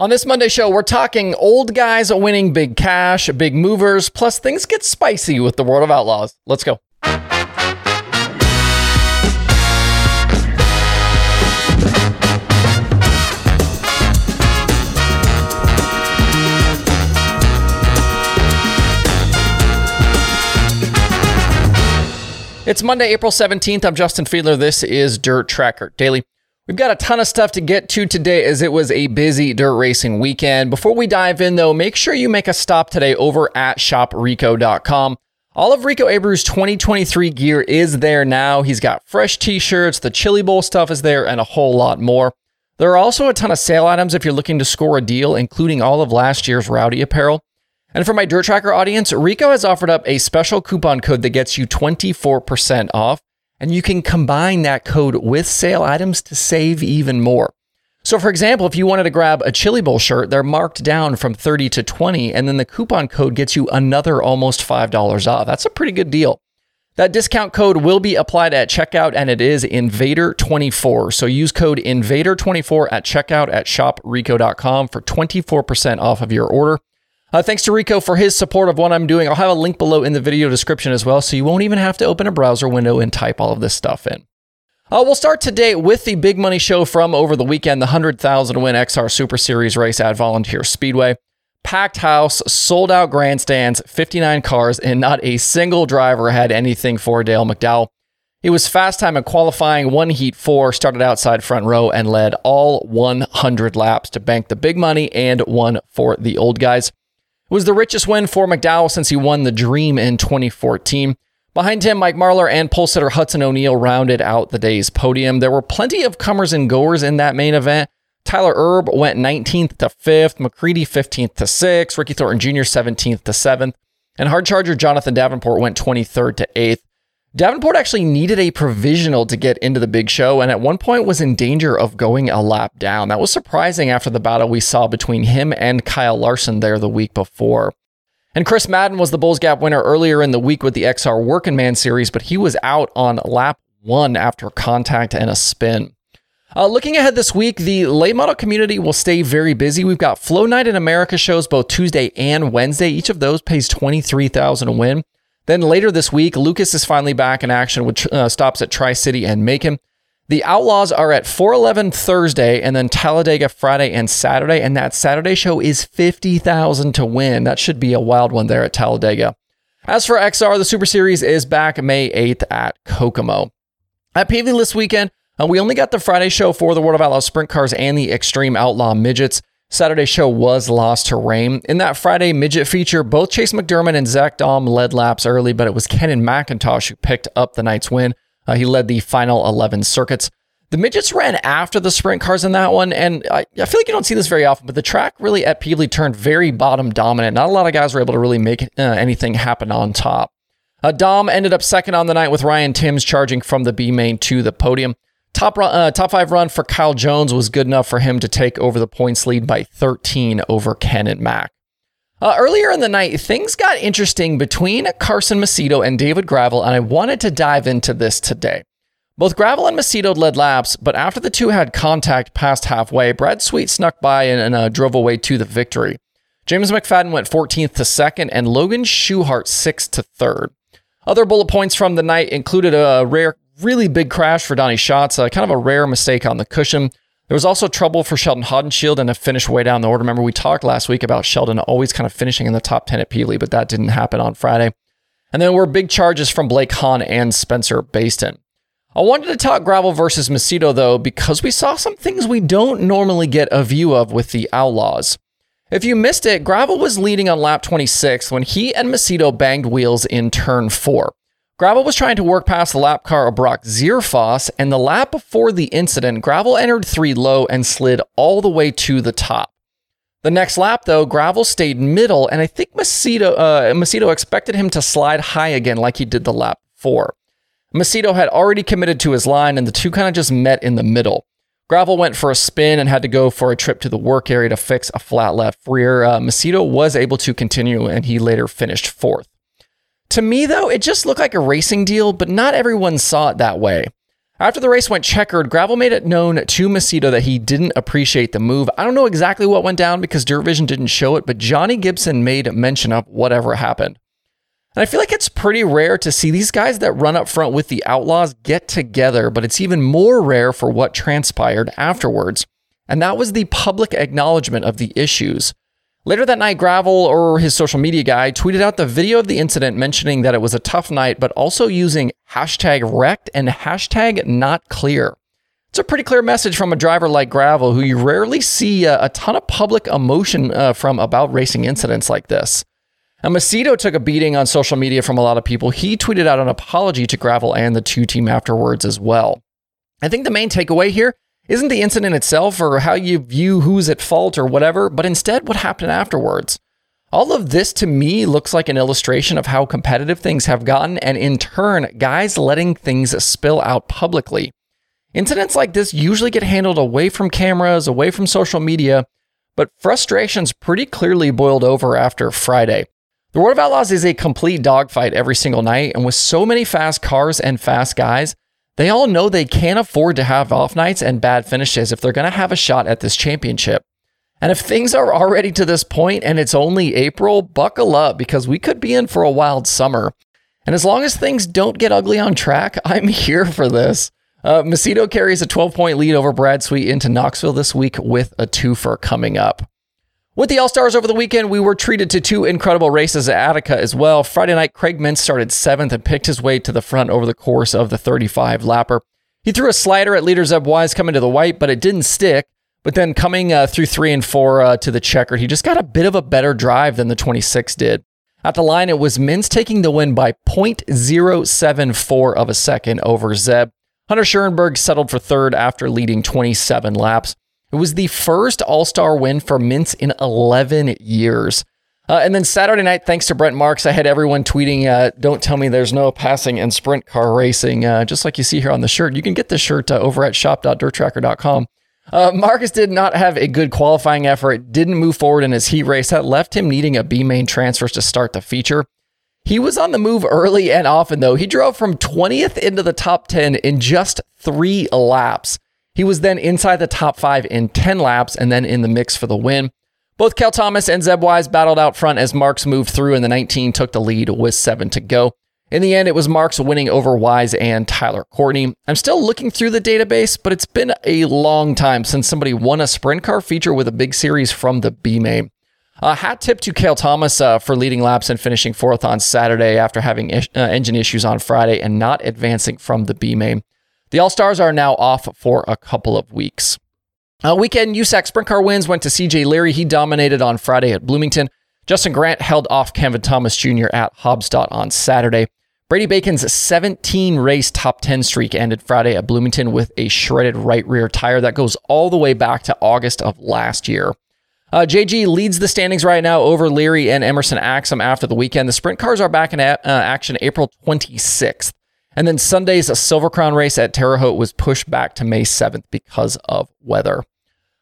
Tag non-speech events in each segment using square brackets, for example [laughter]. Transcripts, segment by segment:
On this Monday show, we're talking old guys winning big cash, big movers, plus things get spicy with the World of Outlaws. Let's go. It's Monday, April 17th. I'm Justin Fiedler. This is Dirt Tracker Daily. We've got a ton of stuff to get to today as it was a busy dirt racing weekend. Before we dive in, though, make sure you make a stop today over at shoprico.com. All of Rico Abreu's 2023 gear is there now. He's got fresh t shirts, the Chili Bowl stuff is there, and a whole lot more. There are also a ton of sale items if you're looking to score a deal, including all of last year's Rowdy apparel. And for my Dirt Tracker audience, Rico has offered up a special coupon code that gets you 24% off and you can combine that code with sale items to save even more. So, for example, if you wanted to grab a Chili Bowl shirt, they're marked down from 30 to 20, and then the coupon code gets you another almost $5 off. That's a pretty good deal. That discount code will be applied at checkout, and it is Invader24. So use code Invader24 at checkout at shoprico.com for 24% off of your order. Uh, thanks to Rico for his support of what I'm doing. I'll have a link below in the video description as well, so you won't even have to open a browser window and type all of this stuff in. Uh, we'll start today with the big money show from over the weekend, the 100,000 win XR Super Series race at Volunteer Speedway. Packed house, sold out grandstands, 59 cars, and not a single driver had anything for Dale McDowell. It was fast time in qualifying, one heat four, started outside front row, and led all 100 laps to bank the big money and one for the old guys. It was the richest win for McDowell since he won the Dream in 2014. Behind him, Mike Marlar and pole sitter Hudson O'Neal rounded out the day's podium. There were plenty of comers and goers in that main event. Tyler Erb went 19th to 5th, McCreadie 15th to 6th, Ricky Thornton Jr. 17th to 7th, and hard charger Jonathan Davenport went 23rd to 8th. Davenport actually needed a provisional to get into the big show and at one point was in danger of going a lap down. That was surprising after the battle we saw between him and Kyle Larson there the week before. And Chris Madden was the Bulls Gap winner earlier in the week with the XR Working Man series, but he was out on lap one after contact and a spin. Uh, looking ahead this week, the late model community will stay very busy. We've got Flow Night in America shows both Tuesday and Wednesday. Each of those pays 23000 a win. Then later this week, Lucas is finally back in action with uh, stops at Tri City and Macon. The Outlaws are at 411 Thursday and then Talladega Friday and Saturday. And that Saturday show is 50,000 to win. That should be a wild one there at Talladega. As for XR, the Super Series is back May 8th at Kokomo. At Pevely this weekend, uh, we only got the Friday show for the World of Outlaws Sprint Cars and the Extreme Outlaw Midgets. Saturday show was lost to rain. In that Friday midget feature, both Chase McDermand and Zach Daum led laps early, but it was Kenan McIntosh who picked up the night's win. Uh, he led the final 11 circuits. The midgets ran after the sprint cars in that one, and I, I feel like you don't see this very often, but the track really at Pevely turned very bottom dominant. Not a lot of guys were able to really make uh, anything happen on top. Uh, Daum ended up second on the night with Ryan Timms charging from the B main to the podium. Top uh, top five run for Kyle Jones was good enough for him to take over the points lead by 13 over Kenan Mack. Uh, earlier in the night, things got interesting between Carson Macedo and David Gravel, and I wanted to dive into this today. Both Gravel and Macedo led laps, but after the two had contact past halfway, Brad Sweet snuck by and, and uh, drove away to the victory. James McFadden went 14th to second, and Logan Schuchart 6th to third. Other bullet points from the night included a rare really big crash for Donny Schatz, uh, kind of a rare mistake on the cushion. There was also trouble for Sheldon Haudenschild and a finish way down the order. Remember, we talked last week about Sheldon always kind of finishing in the top 10 at Pevely, but that didn't happen on Friday. And then were big charges from Blake Hahn and Spencer Bayston. I wanted to talk Gravel versus Macedo though, because we saw some things we don't normally get a view of with the Outlaws. If you missed it, Gravel was leading on lap 26 when he and Macedo banged wheels in turn four. Gravel was trying to work past the lap car of Brock Zearfoss, and the lap before the incident, Gravel entered three low and slid all the way to the top. The next lap, though, Gravel stayed middle, and I think Macedo, uh, Macedo expected him to slide high again like he did the lap before. Macedo had already committed to his line, and the two kind of just met in the middle. Gravel went for a spin and had to go for a trip to the work area to fix a flat left rear. Uh, Macedo was able to continue, and he later finished fourth. To me, though, it just looked like a racing deal, but not everyone saw it that way. After the race went checkered, Gravel made it known to Macedo that he didn't appreciate the move. I don't know exactly what went down because Dirt Vision didn't show it, but Johnny Gibson made mention of whatever happened. And I feel like it's pretty rare to see these guys that run up front with the Outlaws get together, but it's even more rare for what transpired afterwards. And that was the public acknowledgement of the issues. Later that night, Gravel or his social media guy tweeted out the video of the incident mentioning that it was a tough night, but also using hashtag wrecked and hashtag not clear. It's a pretty clear message from a driver like Gravel, who you rarely see a, a ton of public emotion uh, from about racing incidents like this. And Macedo took a beating on social media from a lot of people. He tweeted out an apology to Gravel and the two team afterwards as well. I think the main takeaway here isn't the incident itself or how you view who's at fault or whatever, but instead what happened afterwards. All of this to me looks like an illustration of how competitive things have gotten, and in turn, guys letting things spill out publicly. Incidents like this usually get handled away from cameras, away from social media, but frustrations pretty clearly boiled over after Friday. The World of Outlaws is a complete dogfight every single night, and with so many fast cars and fast guys, they all know they can't afford to have off nights and bad finishes if they're going to have a shot at this championship. And if things are already to this point and it's only April, buckle up because we could be in for a wild summer. And as long as things don't get ugly on track, [laughs] I'm here for this. Uh, Macedo carries a 12 point lead over Brad Sweet into Knoxville this week with a twofer coming up. With the All Stars over the weekend, we were treated to two incredible races at Attica as well. Friday night, Craig Mintz started seventh and picked his way to the front over the course of the 35 lapper. He threw a slider at leader Zeb Wise coming to the white, but it didn't stick. But then coming uh, through three and four uh, to the checkered, he just got a bit of a better drive than the 26 did. At the line, it was Mintz taking the win by 0.074 of a second over Zeb. Hunter Schuerenberg settled for third after leading 27 laps. It was the first All Star win for Mintz in 11 years. Uh, and then Saturday night, thanks to Brent Marks, I had everyone tweeting, uh, Don't tell me there's no passing in sprint car racing, uh, just like you see here on the shirt. You can get the shirt uh, over at shop.dirttracker.com. Uh, Marcus did not have a good qualifying effort, didn't move forward in his heat race. That left him needing a B main transfers to start the feature. He was on the move early and often, though. He drove from 20th into the top 10 in just three laps. He was then inside the top five in 10 laps and then in the mix for the win. Both Cal Thomas and Zeb Wise battled out front as Marks moved through and the 19 took the lead with seven to go. In the end, it was Marks winning over Wise and Tyler Courtney. I'm still looking through the database, but it's been a long time since somebody won a sprint car feature with a big series from the B main. Uh, hat tip to Cale Thomas uh, for leading laps and finishing fourth on Saturday after having uh, engine issues on Friday and not advancing from the B main. The All Stars are now off for a couple of weeks. Uh, weekend USAC sprint car wins went to CJ Leary. He dominated on Friday at Bloomington. Justin Grant held off Kevin Thomas Jr. at Haubstadt on Saturday. Brady Bacon's 17 race top 10 streak ended Friday at Bloomington with a shredded right rear tire that goes all the way back to August of last year. Uh, JG leads the standings right now over Leary and Emerson Axsom after the weekend. The sprint cars are back in a- uh, action April 26th. And then Sunday's Silver Crown race at Terre Haute was pushed back to May 7th because of weather.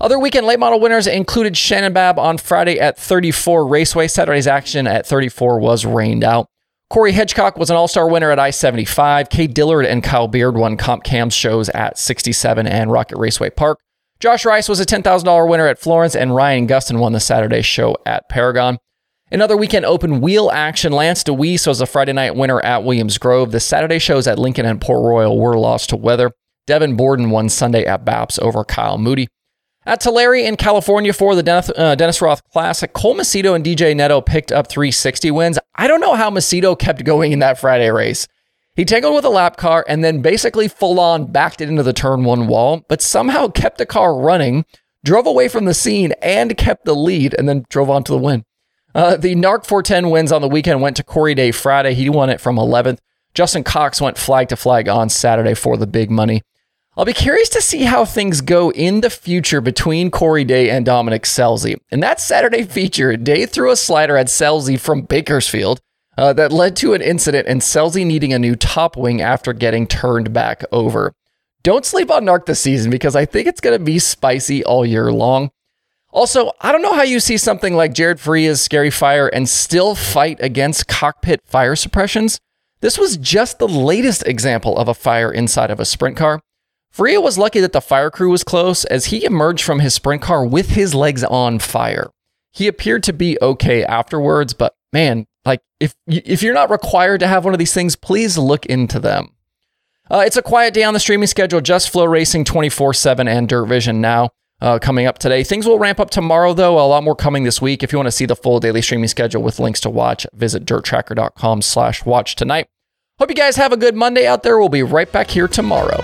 Other weekend late model winners included Shannon Babb on Friday at 34 Raceway. Saturday's action at 34 was rained out. Corey Hedgecock was an all star winner at I 75. Cade Dillard and Kyle Beard won Comp Cams shows at 67 and Rocket Raceway Park. Josh Rice was a $10,000 winner at Florence, and Ryan Gustin won the Saturday show at Paragon. Another weekend open wheel action. Lance Dewease was a Friday night winner at Williams Grove. The Saturday shows at Lincoln and Port Royal were lost to weather. Devin Borden won Sunday at Baps over Kyle Moody. At Tulare in California for the Dennis, uh, Dennis Roth Classic, Cole Macedo and DJ Netto picked up 360 wins. I don't know how Macedo kept going in that Friday race. He tangled with a lap car and then basically full on backed it into the turn one wall, but somehow kept the car running, drove away from the scene, and kept the lead, and then drove on to the win. Uh, the NARC 410 wins on the weekend went to Corey Day Friday. He won it from 11th. Justin Cox went flag to flag on Saturday for the big money. I'll be curious to see how things go in the future between Corey Day and Dominic Scelzi. In that Saturday feature, Day threw a slider at Scelzi from Bakersfield uh, that led to an incident and Scelzi needing a new top wing after getting turned back over. Don't sleep on NARC this season because I think it's going to be spicy all year long. Also, I don't know how you see something like Jared Faria's Scary Fire and still fight against cockpit fire suppressions. This was just the latest example of a fire inside of a sprint car. Faria was lucky that the fire crew was close as he emerged from his sprint car with his legs on fire. He appeared to be okay afterwards, but man, like if if you're not required to have one of these things, please look into them. Uh, it's a quiet day on the streaming schedule. Just FloRacing 24 7 and Dirt Vision now uh, coming up today. Things will ramp up tomorrow, though. A lot more coming this week. If you want to see the full daily streaming schedule with links to watch, visit dirttracker.com slash watch tonight. Hope you guys have a good Monday out there. We'll be right back here tomorrow.